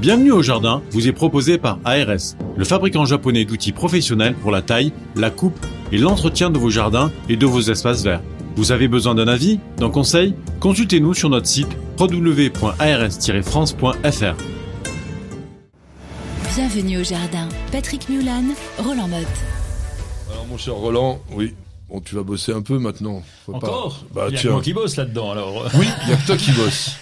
Bienvenue au jardin vous est proposé par ARS, le fabricant japonais d'outils professionnels pour la taille, la coupe et l'entretien de vos jardins et de vos espaces verts. Vous avez besoin d'un avis, d'un conseil? Consultez-nous sur notre site www.ars-france.fr. Bienvenue au jardin. Patrick Mulan, Roland Motte. Alors mon cher Roland, oui, Bon, tu vas bosser un peu maintenant. Encore Bah, Il y a tiens. moi qui bosse là-dedans, alors. Oui, il y a que toi qui bosse.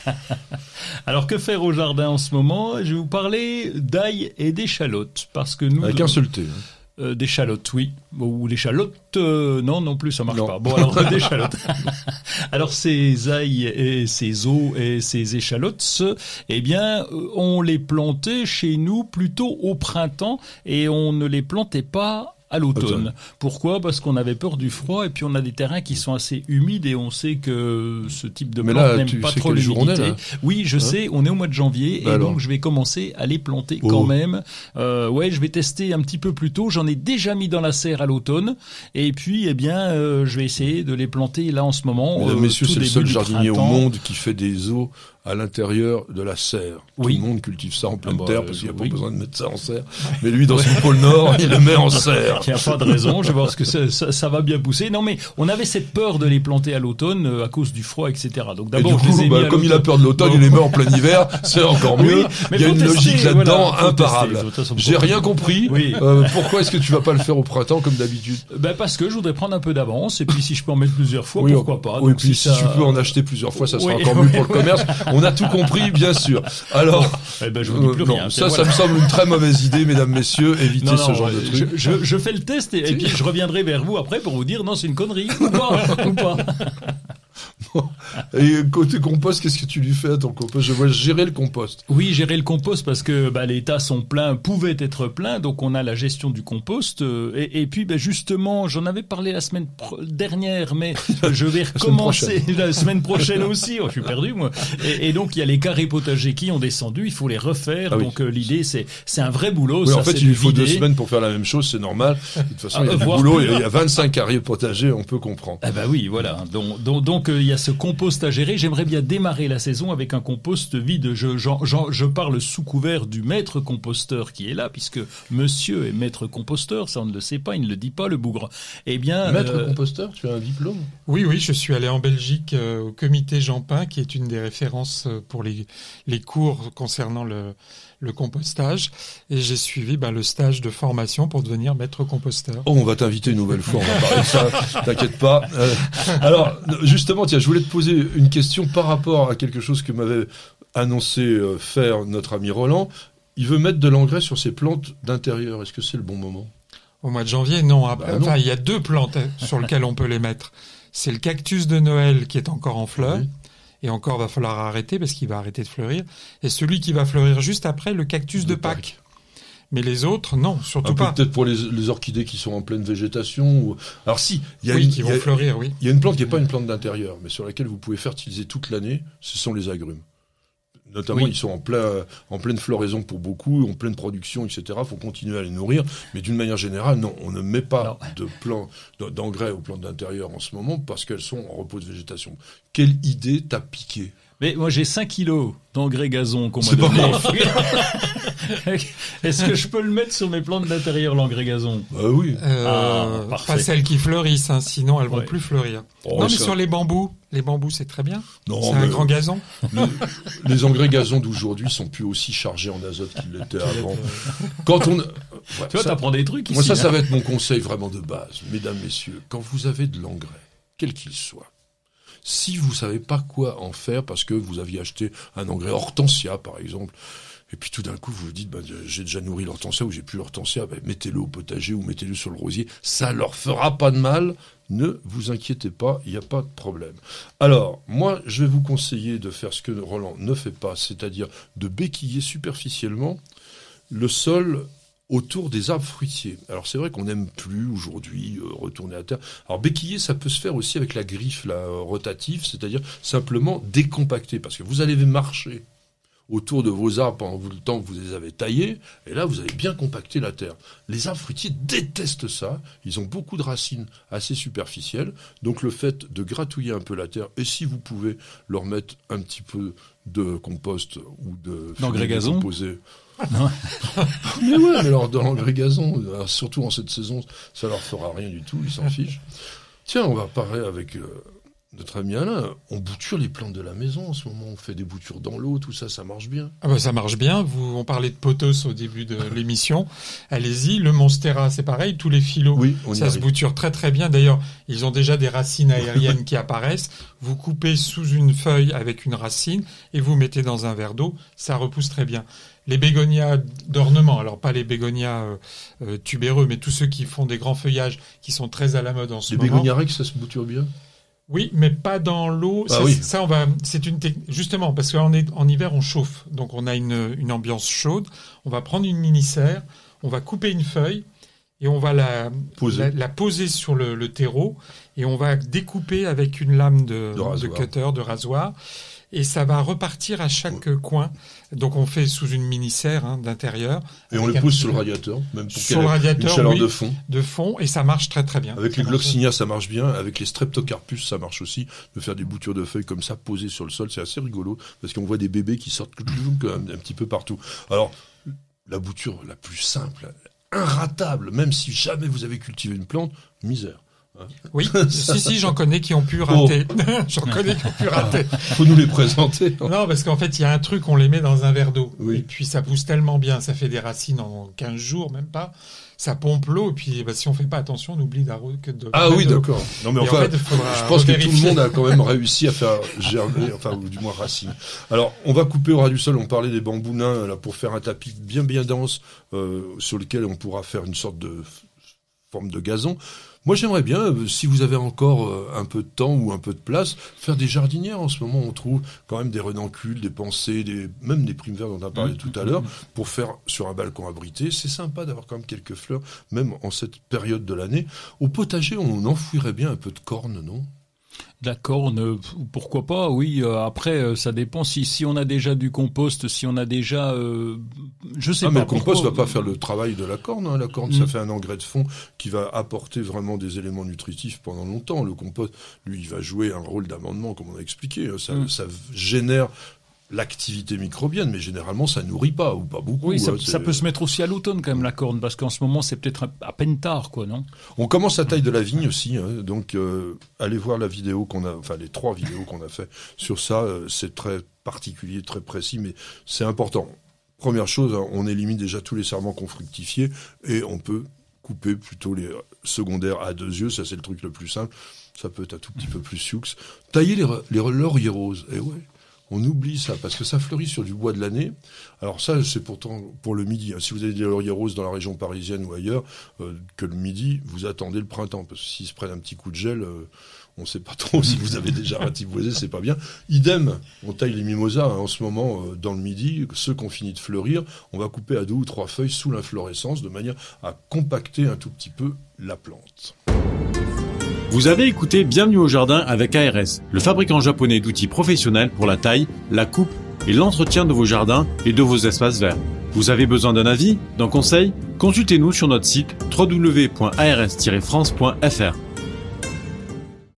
alors, que faire au jardin en ce moment? Je vais vous parler d'ail et d'échalotes, parce que nous... Avec un seul thé. Hein. Euh, d'échalotes, oui. Ou l'échalote, euh, non, non plus, ça marche pas. Bon, alors d'échalotes. alors ces ail et ces os et ces échalotes, eh bien, euh, on les plantait chez nous plutôt au printemps et on ne les plantait pas à l'automne. Pourquoi? Parce qu'on avait peur du froid et puis on a des terrains qui sont assez humides et on sait que ce type de plante n'aime pas trop l'humidité. Oui, je hein sais, on est au mois de janvier bah et donc je vais commencer à les planter oh. quand même. Euh, ouais, je vais tester un petit peu plus tôt. J'en ai déjà mis dans la serre à l'automne et puis eh bien euh, je vais essayer de les planter là en ce moment. Mesdames, euh, messieurs, c'est le seul jardinier au monde qui fait des eaux à l'intérieur de la serre. Tout le monde cultive ça en pleine ah bah, terre parce qu'il n'y a pas besoin de mettre ça en serre. Mais lui, dans son pôle Nord, il le met en serre. Il n'y a pas de raison. Je vois que ça, ça, va bien pousser. Non, mais on avait cette peur de les planter à l'automne euh, à cause du froid, etc. Donc d'abord, bah, comme il a peur de l'automne, il les met en plein hiver. C'est encore mieux. il y a une logique là-dedans imparable. J'ai rien compris. Euh, pourquoi est-ce que tu vas pas le faire au printemps comme d'habitude? Ben parce que je voudrais prendre un peu d'avance et puis si je peux en mettre plusieurs fois, pourquoi pas. Oui, et puis si, tu peux en acheter plusieurs fois, ça sera encore mieux pour le commerce. On a tout compris, bien sûr. Alors, eh ben, je vous dis plus euh, rien. ça, ça me semble une très mauvaise idée, mesdames, messieurs. Évitez ce genre de truc. Je, je, fais le test et, puis je reviendrai vers vous après pour vous dire non, c'est une connerie ou pas. ou pas. Et côté compost, qu'est-ce que tu lui fais à ton compost Je vois gérer le compost. Oui, gérer le compost parce que bah, les tas sont pleins, pouvaient être pleins, donc on a la gestion du compost. Euh, et, puis bah, justement, j'en avais parlé la semaine dernière, mais je vais recommencer la semaine prochaine aussi. Oh, je suis perdu moi. Et, donc il y a les carrés potagers qui ont descendu, il faut les refaire. Ah donc euh, l'idée c'est c'est un vrai boulot. Oui, en fait, il lui faut deux semaines pour faire la même chose, c'est normal. De toute façon, il y a ah, du boulot. Il y a 25 carrés potagers, on peut comprendre. Ah bah oui, voilà. Donc donc, donc euh, il y a ce compost à gérer. J'aimerais bien démarrer la saison avec un compost vide. Je, je, parle sous couvert du maître composteur qui est là, puisque monsieur est maître composteur, ça on ne le sait pas, il ne le dit pas le bougre. Eh bien, maître euh, composteur, tu as un diplôme? Oui, oui, je suis allé en Belgique euh, au comité Jean Pin, qui est une des références euh, pour les, les cours concernant le le compostage et j'ai suivi bah, le stage de formation pour devenir maître composteur. Oh, on va t'inviter une nouvelle fois, on va parler de ça, t'inquiète pas. Euh, alors, justement, tiens, je voulais te poser une question par rapport à quelque chose que m'avait annoncé euh, faire notre ami Roland. Il veut mettre de l'engrais sur ses plantes d'intérieur. Est-ce que c'est le bon moment? Au mois de janvier, non. Ah, bah enfin, il y a deux plantes sur lesquelles on peut les mettre. C'est le cactus de Noël qui est encore en fleurs et encore va falloir arrêter parce qu'il va arrêter de fleurir. Et celui qui va fleurir juste après, le cactus de, Pâques. Mais les autres, non, surtout pas. Peut-être pour les, orchidées qui sont en pleine végétation. Ou... Alors si, il y a une, qui vont fleurir, oui. Il y a une plante qui n'est pas une plante d'intérieur, mais sur laquelle vous pouvez fertiliser toute l'année. Ce sont les agrumes. Notamment, ils sont en, plein, en pleine floraison pour beaucoup, en pleine production, etc. Il faut continuer à les nourrir. Mais d'une manière générale, non, on ne met pas de plants d'engrais aux plantes d'intérieur en ce moment parce qu'elles sont en repos de végétation. Quelle idée t'a piqué? Mais moi j'ai 5 kilos d'engrais gazon qu'on m'a donné. Est-ce que je peux le mettre sur mes plantes d'intérieur l'engrais gazon bah Oui. Euh, ah, pas celles qui fleurissent, hein, sinon elles vont plus fleurir. Oh, non mais sur les bambous, les bambous c'est très bien. C'est un grand gazon. Les, engrais gazon d'aujourd'hui sont plus aussi chargés en azote qu'ils l'étaient avant. Quand on, tu vois, t'apprends des trucs. Ici, moi ça, ça hein. va être mon conseil vraiment de base, mesdames, messieurs. Quand vous avez de l'engrais, quel qu'il soit, si vous savez pas quoi en faire parce que vous aviez acheté un engrais hortensia, par exemple, et puis tout d'un coup vous vous dites, bah, j'ai déjà nourri l'hortensia ou j'ai plus l'hortensia, bah, mettez-le au potager ou mettez-le sur le rosier, ça leur fera pas de mal. Ne vous inquiétez pas, il n'y a pas de problème. Alors, moi, je vais vous conseiller de faire ce que Roland ne fait pas, c'est-à-dire de béquiller superficiellement le sol autour des arbres fruitiers. Alors c'est vrai qu'on n'aime plus aujourd'hui euh, retourner à terre. Alors béquiller, ça peut se faire aussi avec la griffe la rotative, c'est-à-dire simplement décompacter, parce que vous allez marcher autour de vos arbres pendant le temps que vous les avez taillés, et là vous avez bien compacté la terre. Les arbres fruitiers détestent ça, ils ont beaucoup de racines assez superficielles, donc le fait de gratouiller un peu la terre, et si vous pouvez leur mettre un petit peu de compost ou de d'engrais gazon. mais ouais, mais alors dans l'engrais gazon, surtout en cette saison, ça leur fera rien du tout, ils s'en fichent. Tiens, on va parler avec euh, notre ami Alain, on bouture les plantes de la maison en ce moment, on fait des boutures dans l'eau, tout ça, ça marche bien. Ah bah ça marche bien, vous, on parlait de potos au début de l'émission, allez-y, le Monstera c'est pareil, tous les phyllos, oui, ça se bouture très très bien, d'ailleurs ils ont déjà des racines aériennes qui apparaissent, vous coupez sous une feuille avec une racine et vous mettez dans un verre d'eau, ça repousse très bien. Les bégonias d'ornement, alors pas les bégonias euh, euh, tubéreux, mais tous ceux qui font des grands feuillages, qui sont très à la mode en ce moment. Les bégonias rex, ça se bouture bien? Oui, mais pas dans l'eau. Ah ça, on va. C'est une justement parce qu'en en hiver on chauffe, donc on a une, une ambiance chaude. On va prendre une mini serre, on va couper une feuille et on va la poser, la, poser sur le, le, terreau et on va découper avec une lame de, de, cutter, de rasoir et ça va repartir à chaque coin. Donc on fait sous une mini serre hein, d'intérieur. Et on le pousse sur le radiateur, même pour sur le radiateur, une chaleur de fond. De fond, et ça marche très très bien. Avec les gloxinia, ça marche bien. Avec les streptocarpus, ça marche aussi. De faire des boutures de feuilles comme ça, posées sur le sol, c'est assez rigolo, parce qu'on voit des bébés qui sortent un, un petit peu partout. Alors, la bouture la plus simple, inratable, même si jamais vous avez cultivé une plante, misère. Oui, si, si, j'en connais qui ont pu rater. j'en connais qui ont pu rater. Faut nous les présenter. Non, parce qu'en fait, il y a un truc, on les met dans un verre d'eau. Et puis, ça pousse tellement bien, ça fait des racines en 15 jours, même pas. Ça pompe l'eau, et puis, bah, si on fait pas attention, on oublie que de. Ah oui, d'accord. Non, mais enfin, je pense que tout le monde a quand même réussi à faire germer, enfin, ou du moins racine. Alors, on va couper au ras du sol. On parlait des bambous nains, là, pour faire un tapis bien, bien dense, euh, sur lequel on pourra faire une sorte de forme de gazon. Moi, j'aimerais bien, euh, si vous avez encore euh, un peu de temps ou un peu de place, faire des jardinières. En ce moment, on trouve quand même des renoncules, des pensées, des, même des primes vertes dont on a parlé mmh. tout à l'heure, pour faire sur un balcon abrité. C'est sympa d'avoir quand même quelques fleurs, même en cette période de l'année. Au potager, on enfouirait bien un peu de corne, non? D'accord, pourquoi pas, oui. Euh, après, euh, ça dépend si, si on a déjà du compost, si on a déjà... Euh, je sais ah, pas. Mais le compost ne va pas faire le travail de la corne. Hein. La corne, ça mm. fait un engrais de fond qui va apporter vraiment des éléments nutritifs pendant longtemps. Le compost, lui, il va jouer un rôle d'amendement, comme on a expliqué. Ça, mm. ça génère l'activité microbienne, mais généralement ça nourrit pas ou pas beaucoup. Oui, ça, hein, peut se mettre aussi à l'automne quand même la corne, parce qu'en ce moment c'est peut-être à peine tard, quoi, non? On commence la taille de la vigne aussi, hein, donc euh, allez voir la vidéo qu'on a, enfin les trois vidéos qu'on a fait sur ça. Euh, c'est très particulier, très précis, mais c'est important. Première chose, hein, on élimine déjà tous les serments qu'on fructifiés et on peut couper plutôt les secondaires à deux yeux. Ça c'est le truc le plus simple. Ça peut être un tout petit peu plus sioux. Tailler les, les lauriers roses. Et eh ouais, on oublie ça parce que ça fleurit sur du bois de l'année. Alors ça, c'est pourtant pour le midi. Si vous avez des lauriers roses dans la région parisienne ou ailleurs, euh, que le midi, vous attendez le printemps parce que s'ils se prennent un petit coup de gel, euh, on ne sait pas trop si vous avez déjà ratiboisé, c'est pas bien. Idem, on taille les mimosas hein, en ce moment euh, dans le midi, ceux qui ont fini de fleurir, on va couper à deux ou trois feuilles sous l'inflorescence de manière à compacter un tout petit peu la plante. Vous avez écouté Bienvenue au jardin avec ARS, le fabricant japonais d'outils professionnels pour la taille, la coupe et l'entretien de vos jardins et de vos espaces verts. Vous avez besoin d'un avis, d'un conseil? Consultez-nous sur notre site www.ars-france.fr.